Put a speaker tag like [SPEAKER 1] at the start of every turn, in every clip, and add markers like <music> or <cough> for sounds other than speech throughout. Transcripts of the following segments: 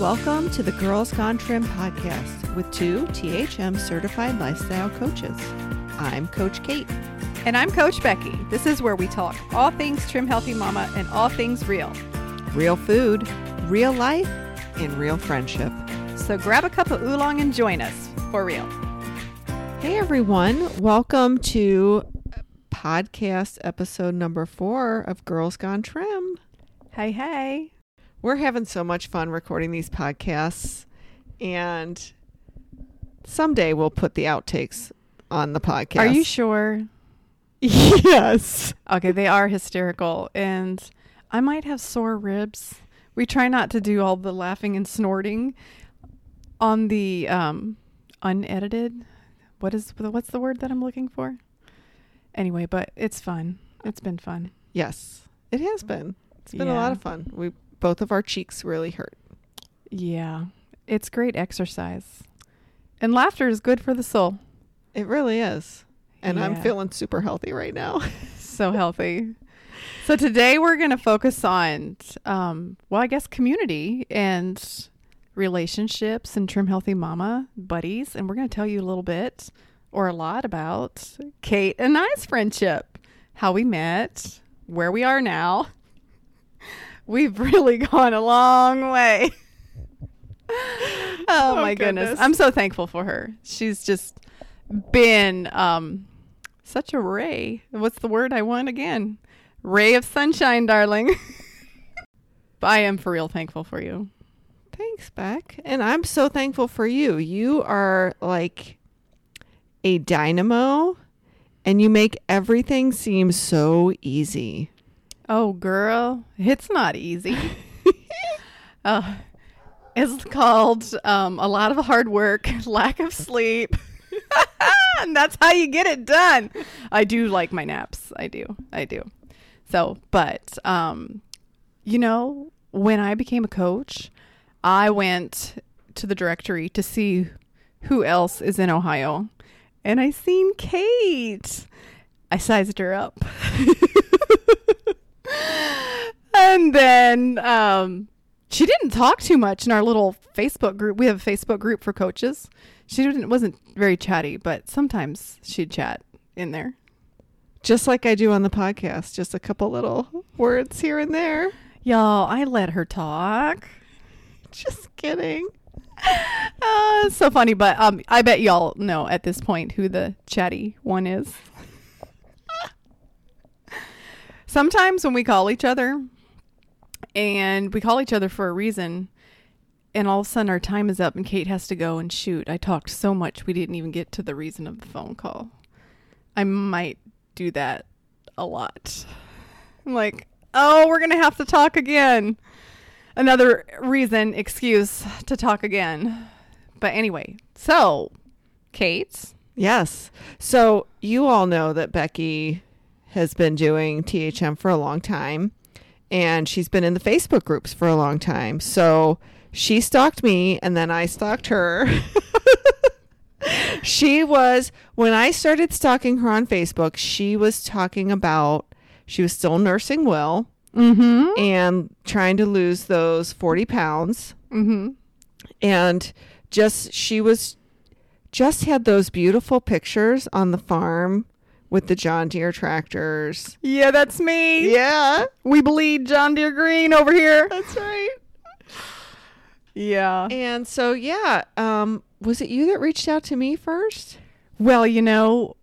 [SPEAKER 1] Welcome to the Girls Gone Trim podcast with two THM certified lifestyle coaches. I'm Coach Kate.
[SPEAKER 2] And I'm Coach Becky. This is where we talk all things Trim Healthy Mama and all things real.
[SPEAKER 1] Real food, real life, and real friendship.
[SPEAKER 2] So grab a cup of oolong and join us for real.
[SPEAKER 1] Hey everyone, welcome to podcast episode number four of Girls Gone Trim.
[SPEAKER 2] Hey, hey.
[SPEAKER 1] We're having so much fun recording these podcasts, and someday we'll put the outtakes on the podcast.
[SPEAKER 2] Are you sure? <laughs>
[SPEAKER 1] yes.
[SPEAKER 2] Okay, they are hysterical. And I might have sore ribs. We try not to do all the laughing and snorting on the um, unedited. What is what's the word that I'm looking for? Anyway, but it's fun. It's been fun.
[SPEAKER 1] Yes, it has been. It's been a lot of fun. We both of our cheeks really hurt.
[SPEAKER 2] Yeah. It's great exercise. And laughter is good for the soul.
[SPEAKER 1] It really is. And I'm feeling super healthy right now. <laughs>
[SPEAKER 2] so healthy. So today we're going to focus on, um, well, I guess community and relationships and Trim Healthy Mama buddies, and we're going to tell you a little bit or a lot about Kate and I's friendship, how we met, where we are now. We've really <laughs> gone a long way. <laughs> oh,
[SPEAKER 1] Oh,
[SPEAKER 2] my goodness.
[SPEAKER 1] goodness.
[SPEAKER 2] I'm so thankful for her. She's just been um such a ray. What's the word I want again? Ray of sunshine, darling. but <laughs> I am for real thankful for you.
[SPEAKER 1] Thanks, Beck. And I'm so thankful for you. You are like a dynamo and you make everything seem so easy.
[SPEAKER 2] Oh, girl, it's not easy. <laughs> uh, it's called um, a lot of hard work, <laughs> lack of sleep. <laughs> and that's how you get it done. I do like my naps. I do. I do. So, but, um, you know, when I became a coach, I went to the directory to see who else is in Ohio. And I seen Kate. I sized her up. and then um, she didn't talk too much in our little Facebook group. We have a Facebook group for coaches. She didn't wasn't very chatty, but sometimes she'd chat in there.
[SPEAKER 1] Just like I do on the podcast, just a couple little words here and there.
[SPEAKER 2] Y'all, I let her talk. <laughs>
[SPEAKER 1] Just kidding. <laughs>
[SPEAKER 2] Uh, it's so funny, but um, I bet y'all know at this point who the chatty one is. <laughs> Sometimes when we call each other, and we call each other for a reason, and all of a sudden our time is up and Kate has to go and shoot. I talked so much we didn't even get to the reason of the phone call. I might do that a lot. I'm like, oh, we're going to have to talk again. Another reason, excuse to talk again. But anyway, so Kate,
[SPEAKER 1] Yes. So you all know that Becky has been doing THM for a long time and she's been in the Facebook groups for a long time. So she stalked me and then I stalked her. <laughs> she was, when I started stalking her on Facebook, she was talking about, she was still nursing Will
[SPEAKER 2] mm-hmm.
[SPEAKER 1] and trying to lose those 40 pounds
[SPEAKER 2] Mm-hmm.
[SPEAKER 1] and just she was just had those beautiful pictures on the farm with the John Deere tractors.
[SPEAKER 2] Yeah, that's me.
[SPEAKER 1] Yeah,
[SPEAKER 2] We bleed John Deere Green over here.
[SPEAKER 1] that's right.
[SPEAKER 2] Yeah.
[SPEAKER 1] And so yeah, um was it you that reached out to me first?
[SPEAKER 2] Well, you know,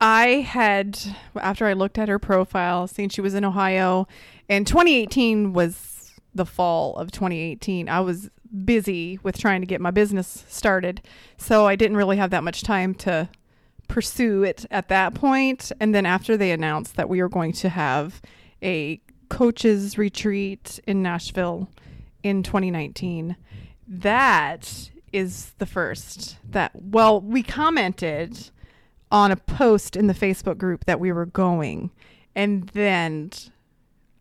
[SPEAKER 2] I had after I looked at her profile, seeing she was in Ohio, and 2018 was the fall of 2018. I was busy with trying to get my business started, so I didn't really have that much time to pursue it at that point. And then after they announced that we were going to have a coaches retreat in Nashville in 2019, that is the first that well we commented on a post in the Facebook group that we were going and then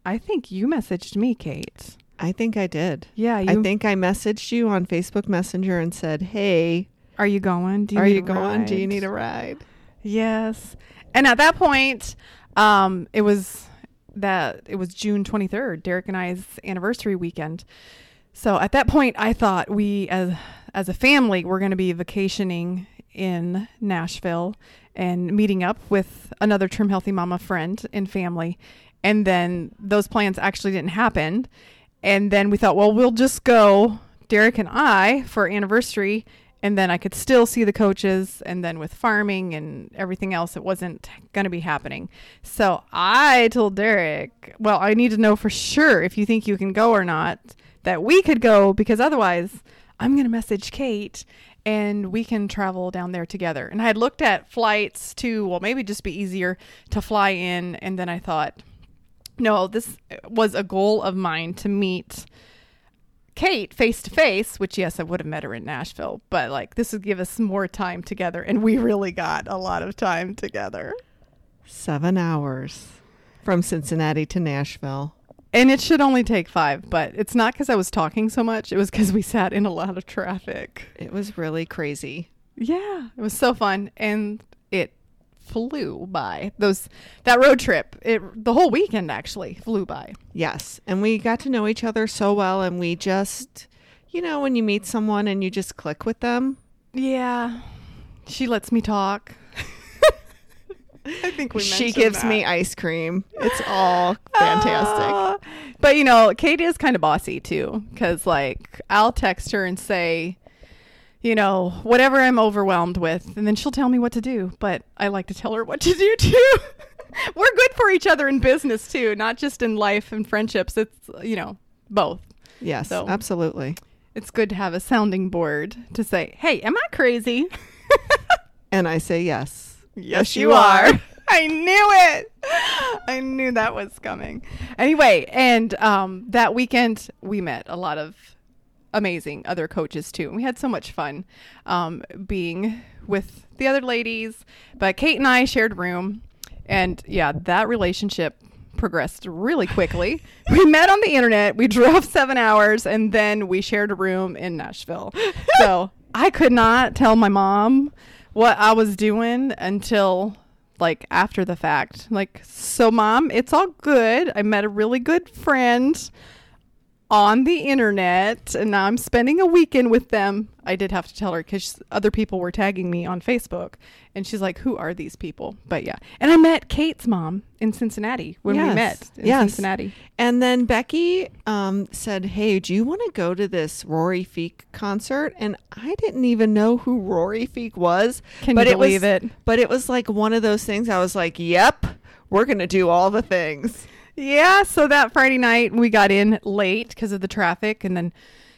[SPEAKER 2] I think you messaged me Kate.
[SPEAKER 1] I think I did.
[SPEAKER 2] Yeah, you
[SPEAKER 1] I think I messaged you on Facebook Messenger and said, "Hey,
[SPEAKER 2] are you going? Do you
[SPEAKER 1] are
[SPEAKER 2] need
[SPEAKER 1] you
[SPEAKER 2] a
[SPEAKER 1] going? Do you
[SPEAKER 2] ride?"
[SPEAKER 1] need a ride?"
[SPEAKER 2] Yes. And at that point, um, it was that it was June 23rd, Derek and I's anniversary weekend. So at that point, I thought we as as a family were going to be vacationing in Nashville and meeting up with another Trim Healthy Mama friend and family. And then those plans actually didn't happen. And then we thought, well, we'll just go, Derek and I, for anniversary. And then I could still see the coaches. And then with farming and everything else, it wasn't going to be happening. So I told Derek, well, I need to know for sure if you think you can go or not, that we could go because otherwise I'm going to message Kate and we can travel down there together. And I had looked at flights to, well, maybe just be easier to fly in. And then I thought, no, this was a goal of mine to meet Kate face to face, which, yes, I would have met her in Nashville, but like this would give us more time together. And we really got a lot of time together.
[SPEAKER 1] Seven hours from Cincinnati to Nashville.
[SPEAKER 2] And it should only take five, but it's not because I was talking so much. It was because we sat in a lot of traffic.
[SPEAKER 1] It was really crazy.
[SPEAKER 2] Yeah, it was so fun, and it flew by. Those that road trip, it the whole weekend actually flew by.
[SPEAKER 1] Yes. And we got to know each other so well. And we just, you know, when you meet someone and you just click with them,
[SPEAKER 2] Yeah, she lets me talk. I think we.
[SPEAKER 1] she gives
[SPEAKER 2] that.
[SPEAKER 1] me ice cream. It's all <laughs> fantastic.
[SPEAKER 2] Ah. but you know, Kate is kind of bossy too, because like I'll text her and say, you know, whatever I'm overwhelmed with, and then she'll tell me what to do. But I like to tell her what to do <laughs> too. We're good for each other in business too, not just in life and friendships. It's you know both.
[SPEAKER 1] yes,
[SPEAKER 2] So-
[SPEAKER 1] absolutely.
[SPEAKER 2] It's good to have a sounding board to say, "Hey, am I crazy?" <laughs>
[SPEAKER 1] And I say yes.
[SPEAKER 2] Yes, you are. I knew it. I knew that was coming. Anyway, and um, that weekend we met a lot of amazing other coaches too. And we had so much fun um, being with the other ladies. But Kate and I shared room, and yeah, that relationship progressed really quickly. <laughs> we met on the internet. We drove <laughs> seven hours, and then we shared a room in Nashville. <laughs> so I could not tell my mom what I was doing until like after the fact. Like, so mom, it's all good. I met a really good friend on the internet and now I'm spending a weekend with them. I did have to tell her because other people were tagging me on Facebook and she's like, Who are these people? But yeah. And I met Kate's mom in Cincinnati when we met in
[SPEAKER 1] Yes.
[SPEAKER 2] Cincinnati.
[SPEAKER 1] And then Becky um, said, Hey, do you want to go to this Rory Feek concert? And I didn't even know who Rory Feek was.
[SPEAKER 2] Can
[SPEAKER 1] but
[SPEAKER 2] you
[SPEAKER 1] it was,
[SPEAKER 2] believe it?
[SPEAKER 1] But it was like one of those things I was like, Yep, we're going to do all the things.
[SPEAKER 2] Yeah, so that Friday night we got in late because of the traffic and then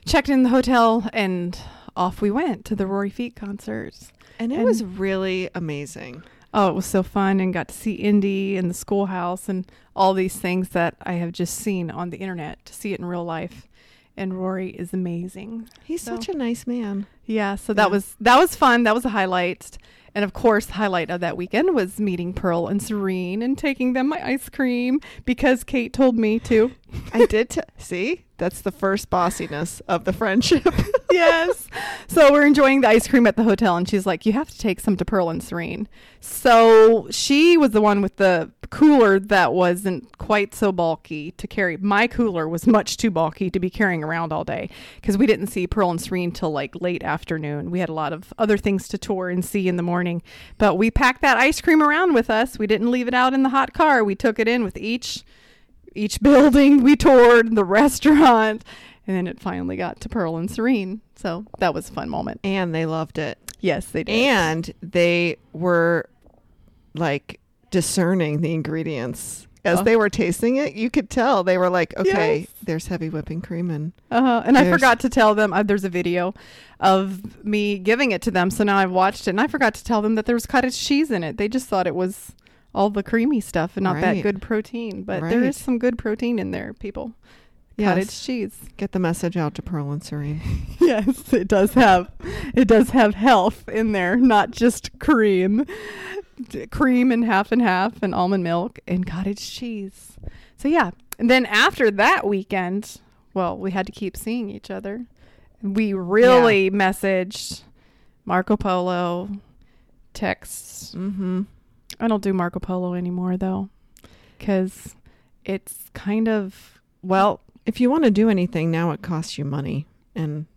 [SPEAKER 2] checked in the hotel and off we went to the Rory Feek concerts.
[SPEAKER 1] And it
[SPEAKER 2] And-
[SPEAKER 1] was really amazing.
[SPEAKER 2] Oh, it was so fun and got to see Indy and the schoolhouse and all these things that I have just seen on the internet to see it in real life. And Rory is amazing.
[SPEAKER 1] He's
[SPEAKER 2] So-
[SPEAKER 1] such a nice man.
[SPEAKER 2] Yeah, so that was that was fun. That was a highlight. And of course, the highlight of that weekend was meeting Pearl and Serene and taking them my ice cream because Kate told me to.
[SPEAKER 1] I did t- see. That's the first bossiness of the friendship. <laughs>
[SPEAKER 2] yes. So we're enjoying the ice cream at the hotel, and she's like, "You have to take some to Pearl and Serene." So she was the one with the cooler that wasn't quite so bulky to carry. My cooler was much too bulky to be carrying around all day because we didn't see Pearl and Serene till like late afternoon. We had a lot of other things to tour and see in the morning, but we packed that ice cream around with us. We didn't leave it out in the hot car. We took it in with each each building we toured, the restaurant, and then it finally got to Pearl and Serene. So that was a fun moment.
[SPEAKER 1] and they loved it.
[SPEAKER 2] Yes, they did.
[SPEAKER 1] And they were like discerning the ingredients. As
[SPEAKER 2] Oh.
[SPEAKER 1] they were tasting it, you could tell they were like, okay,
[SPEAKER 2] Yes.
[SPEAKER 1] there's heavy whipping cream and
[SPEAKER 2] uh-huh. and I forgot to tell them uh, there's a video of me giving it to them. So now I've watched it, and I forgot to tell them that there was cottage cheese in it. They just thought it was all the creamy stuff and not that good protein. But there
[SPEAKER 1] Right.
[SPEAKER 2] is some good protein in there, people.
[SPEAKER 1] Yes.
[SPEAKER 2] Cottage cheese.
[SPEAKER 1] get the message out to Pearl and Serene. <laughs>
[SPEAKER 2] yes, it does have it does have health in there, not just cream. D- Cream and half and half and almond milk and cottage cheese. So yeah. And then after that weekend, well, we had to keep seeing each other. We really messaged Marco Polo, texts.
[SPEAKER 1] Mm-hmm.
[SPEAKER 2] I don't do Marco Polo anymore though, because it's kind of well,
[SPEAKER 1] if you want to do anything now, it costs you money, and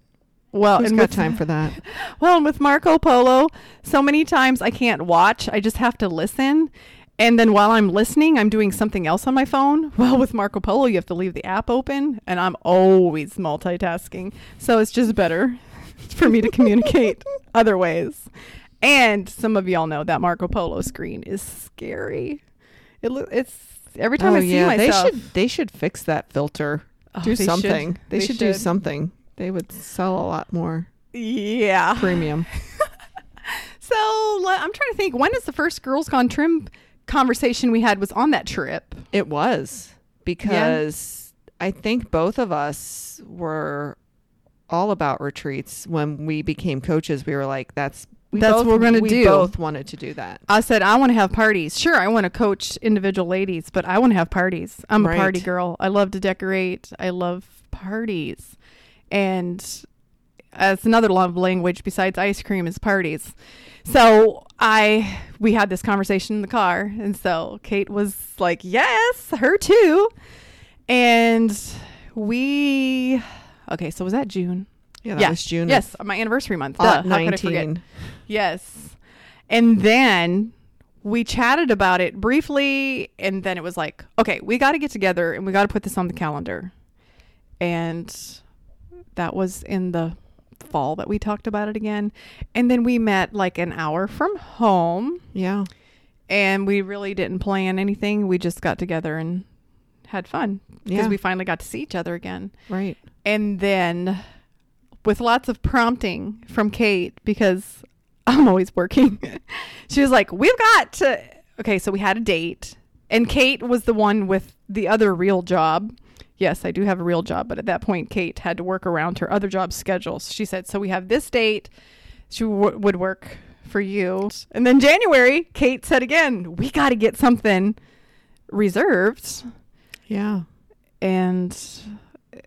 [SPEAKER 2] Well,
[SPEAKER 1] who's
[SPEAKER 2] and
[SPEAKER 1] got
[SPEAKER 2] with,
[SPEAKER 1] time for that? <laughs>
[SPEAKER 2] Well, and with Marco Polo, so many times I can't watch. I just have to listen. And then while I'm listening, I'm doing something else on my phone. <laughs> Well, with Marco Polo, you have to leave the app open, and I'm always multitasking. So it's just better <laughs> for me to communicate other ways. And some of y'all know that Marco Polo screen is scary. It lo- it's every time
[SPEAKER 1] oh
[SPEAKER 2] I see
[SPEAKER 1] yeah,
[SPEAKER 2] myself.
[SPEAKER 1] they should they should fix that filter.
[SPEAKER 2] Oh,
[SPEAKER 1] do
[SPEAKER 2] they should.
[SPEAKER 1] something. They,
[SPEAKER 2] They
[SPEAKER 1] should, do something. They would sell a lot more
[SPEAKER 2] Yeah.
[SPEAKER 1] premium. <laughs>
[SPEAKER 2] So I'm trying to think. When is the first Girls Gone Trim conversation we had? Was on that trip.
[SPEAKER 1] It was because I think both of us were all about retreats when we became coaches. We were like, "That's we
[SPEAKER 2] That's
[SPEAKER 1] both,
[SPEAKER 2] what we're gonna
[SPEAKER 1] we
[SPEAKER 2] do.
[SPEAKER 1] We both wanted to do that.
[SPEAKER 2] I said I want to have parties. Sure, I want to coach individual ladies, but I want to have parties. I'm
[SPEAKER 1] Right.
[SPEAKER 2] a party girl. I love to decorate. I love parties, and that's another love language besides ice cream is parties. So I we had this conversation in the car, and so Kate was like, "Yes, her too," and we. Okay, so was that June?
[SPEAKER 1] Yeah, that
[SPEAKER 2] Yeah.
[SPEAKER 1] was June.
[SPEAKER 2] Yes, my anniversary month. Uh, Duh,
[SPEAKER 1] of
[SPEAKER 2] how could I forget?
[SPEAKER 1] nineteen.
[SPEAKER 2] Yes. And then we chatted about it briefly and then it was like, okay, we got to get together and we got to put this on the calendar. And that was in the fall that we talked about it again. And then we met like an hour from home
[SPEAKER 1] Yeah,
[SPEAKER 2] and we really didn't plan anything. We just got together and had fun because
[SPEAKER 1] Yeah.
[SPEAKER 2] we finally got to see each other again
[SPEAKER 1] right.
[SPEAKER 2] and then with lots of prompting from Kate because <laughs> I'm always working. <laughs> she was like, "We've got to." Okay, so we had a date, and Kate was the one with the other real job. Yes, I do have a real job, but at that point, Kate had to work around her other job schedules. She said, "So we have this date. She w- would work for you." And then January, Kate said again, "We got to get something reserved."
[SPEAKER 1] Yeah,
[SPEAKER 2] and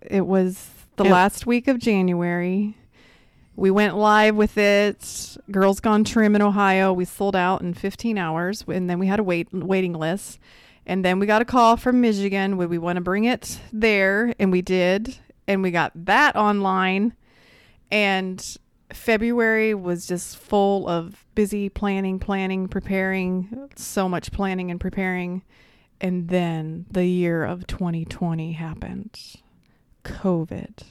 [SPEAKER 2] it was the
[SPEAKER 1] It-
[SPEAKER 2] last week of January. We went live with it. Girls Gone Trim in Ohio. We sold out in 15 hours, and then we had a wait waiting list. And then we got a call from Michigan. Would we want to bring it there? And we did. And we got that online. And February was just full of busy planning, planning, preparing, so much planning and preparing. And then the year of 2020 happened COVID.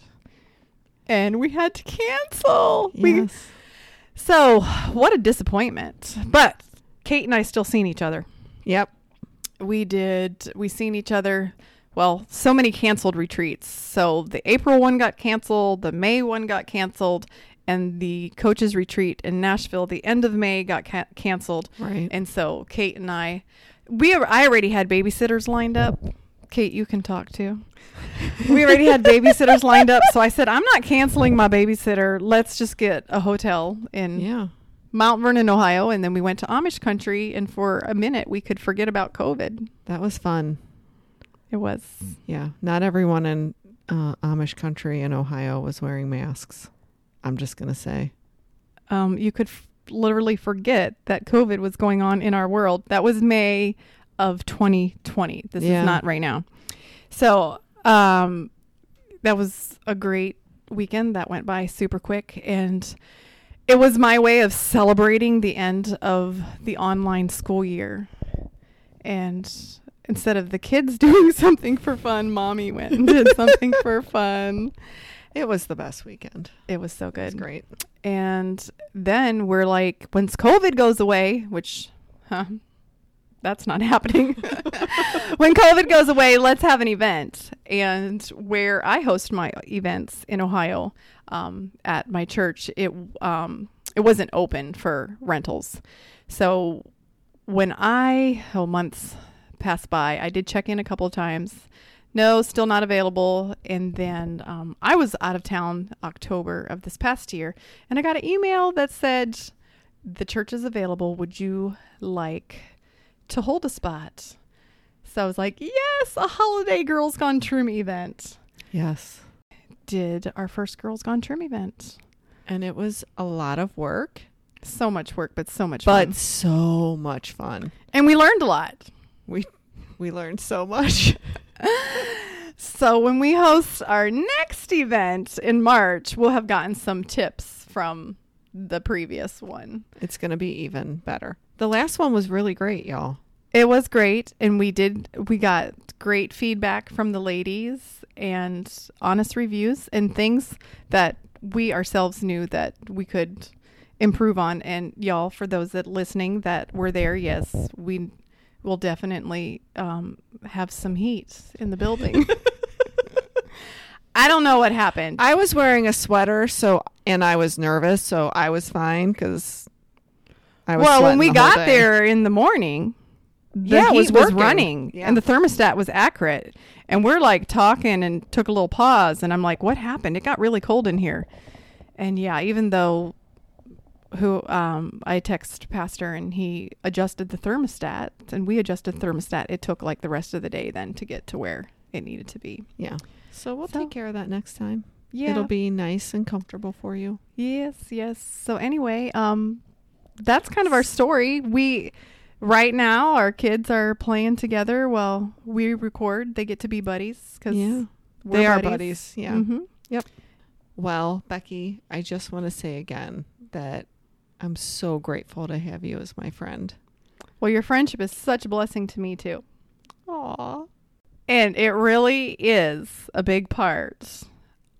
[SPEAKER 2] And we had to cancel. We,
[SPEAKER 1] yes.
[SPEAKER 2] so, what a disappointment. But Kate and I still seen each other.
[SPEAKER 1] Yep.
[SPEAKER 2] We did, we seen each other. Well, so many canceled retreats. So, the April one got canceled, the May one got canceled, and the coaches retreat in Nashville, the end of May got ca- canceled.
[SPEAKER 1] Right.
[SPEAKER 2] And so Kate and I, we I already had babysitters lined up. Kate, you can talk too. we already had babysitters lined up, so I said I'm not canceling my babysitter. Let's just get a hotel in
[SPEAKER 1] yeah.
[SPEAKER 2] Mount Vernon, Ohio, and then we went to Amish country. And for a minute, we could forget about COVID.
[SPEAKER 1] That was fun.
[SPEAKER 2] It was
[SPEAKER 1] Yeah. Not everyone in uh, Amish country in Ohio was wearing masks. I'm just gonna say.
[SPEAKER 2] um, you could f- literally forget that COVID was going on in our world. That was May of 2020. This
[SPEAKER 1] Yeah.
[SPEAKER 2] is not right now. So um, that was a great weekend that went by super quick. And it was my way of celebrating the end of the online school year. And instead of the kids <laughs> doing something for fun, mommy went and did something for <laughs> fun.
[SPEAKER 1] It was the best weekend.
[SPEAKER 2] It was so
[SPEAKER 1] It was
[SPEAKER 2] good.
[SPEAKER 1] great.
[SPEAKER 2] And then we're like, once COVID goes away, which, huh, that's not <laughs> happening. <laughs> when COVID goes away, let's have an event. And where I host my events in Ohio um, at my church, it um, it wasn't open for rentals. So when I, oh, months passed by, I did check in a couple of times. No, still not available. And then um, I was out of town October of this past year, and I got an email that said, "The church is available. Would you like to hold a spot?" So I was like, "Yes, a holiday Girls Gone Trim event."
[SPEAKER 1] Yes.
[SPEAKER 2] Did our first Girls Gone Trim event.
[SPEAKER 1] And it was a lot of work,
[SPEAKER 2] So much work, but so much
[SPEAKER 1] but
[SPEAKER 2] fun.
[SPEAKER 1] so much fun.
[SPEAKER 2] And we learned a lot.
[SPEAKER 1] We we learned so much. <laughs>
[SPEAKER 2] So when we host our next event in March, we'll have gotten some tips from the previous one.
[SPEAKER 1] It's going to be even better. The last one was really great, y'all.
[SPEAKER 2] It was great and we did we got great feedback from the ladies and honest reviews and things that we ourselves knew that we could improve on and y'all for those that listening that were there, yes, we will definitely um, have some heat in the building. <laughs> I don't know what happened.
[SPEAKER 1] I was wearing a sweater, so and I was nervous, so I was fine because I was.
[SPEAKER 2] well, when we
[SPEAKER 1] the
[SPEAKER 2] got
[SPEAKER 1] day.
[SPEAKER 2] there in the morning, the
[SPEAKER 1] Yeah,
[SPEAKER 2] heat
[SPEAKER 1] was
[SPEAKER 2] was, running
[SPEAKER 1] Yeah.
[SPEAKER 2] and the thermostat was accurate. And we're like talking and took a little pause, and I'm like, "What happened? It got really cold in here." And yeah, even though who um, I texted Pastor and he adjusted the thermostat, and we adjusted the thermostat, it took like the rest of the day then to get to where it needed to be.
[SPEAKER 1] yeah. So we'll
[SPEAKER 2] So-
[SPEAKER 1] take care of that next time.
[SPEAKER 2] Yeah,
[SPEAKER 1] It'll be nice and comfortable for you.
[SPEAKER 2] Yes, yes. So anyway, um that's kind of our story. We right now our kids are playing together while we record. They get to be buddies cuz
[SPEAKER 1] Yeah, they are buddies. Yeah.
[SPEAKER 2] hmm Yep.
[SPEAKER 1] Well, Becky, I just want to say again that I'm so grateful to have you as my friend.
[SPEAKER 2] Well, your friendship is such a blessing to me too.
[SPEAKER 1] Aw.
[SPEAKER 2] And it really is a big part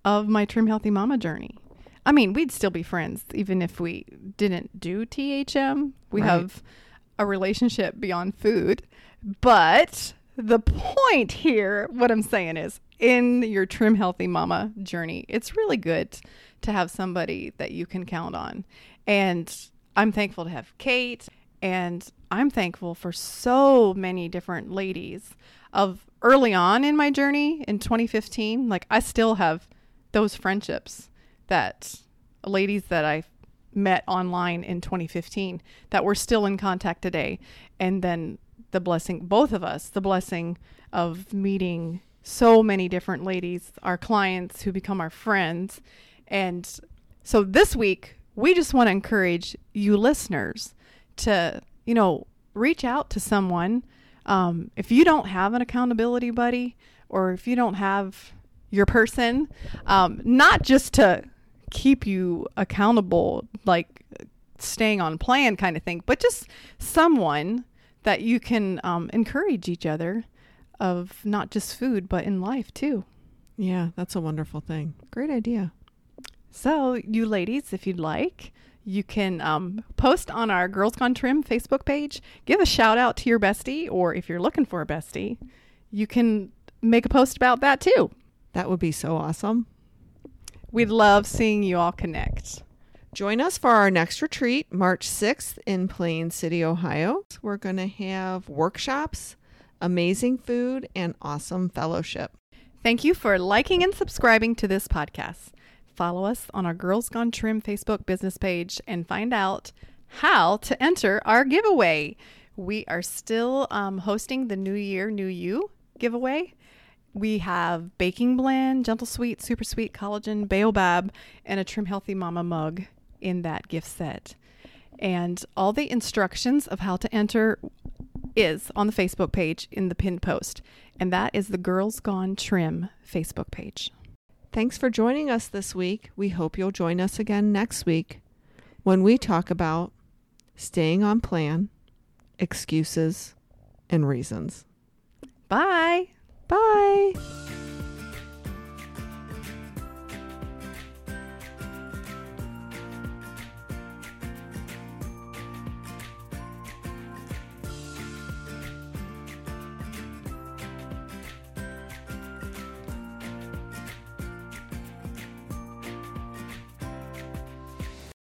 [SPEAKER 2] of my Trim Healthy Mama journey. I mean, we'd still be friends even if we didn't do THM. We
[SPEAKER 1] Right.
[SPEAKER 2] have a relationship beyond food. But the point here, what I'm saying is, in your Trim Healthy Mama journey, it's really good to have somebody that you can count on. And I'm thankful to have Kate, and I'm thankful for so many different ladies of early on in my journey in 2015. Like, I still have those friendships that ladies that I met online in 2015 that we're still in contact today. And then the blessing, both of us, the blessing of meeting so many different ladies, our clients who become our friends. And so this week, we just want to encourage you listeners to, you know, reach out to someone. Um, if you don't have an accountability buddy or if you don't have your person, um, not just to keep you accountable, like staying on plan kind of thing, but just someone that you can um, encourage each other of not just food, but in life too.
[SPEAKER 1] Yeah, that's a wonderful thing. Great idea.
[SPEAKER 2] So, you ladies, if you'd like, you can um, post on our Girls Gone Trim Facebook page, give a shout out to your bestie, or if you're looking for a bestie, you can make a post about that too.
[SPEAKER 1] That would be so awesome.
[SPEAKER 2] We'd love seeing you all connect.
[SPEAKER 1] Join us for our next retreat, March 6th in Plain City, Ohio. We're going to have workshops, amazing food, and awesome fellowship.
[SPEAKER 2] Thank you for liking and subscribing to this podcast. Follow us on our Girls Gone Trim Facebook business page and find out how to enter our giveaway. We are still um, hosting the New Year, New You giveaway. We have baking blend, gentle sweet, super sweet collagen, baobab, and a Trim Healthy Mama mug in that gift set. And all the instructions of how to enter is on the Facebook page in the pinned post. And that is the Girls Gone Trim Facebook page.
[SPEAKER 1] Thanks for joining us this week. We hope you'll join us again next week when we talk about staying on plan, excuses, and reasons.
[SPEAKER 2] Bye.
[SPEAKER 1] Bye.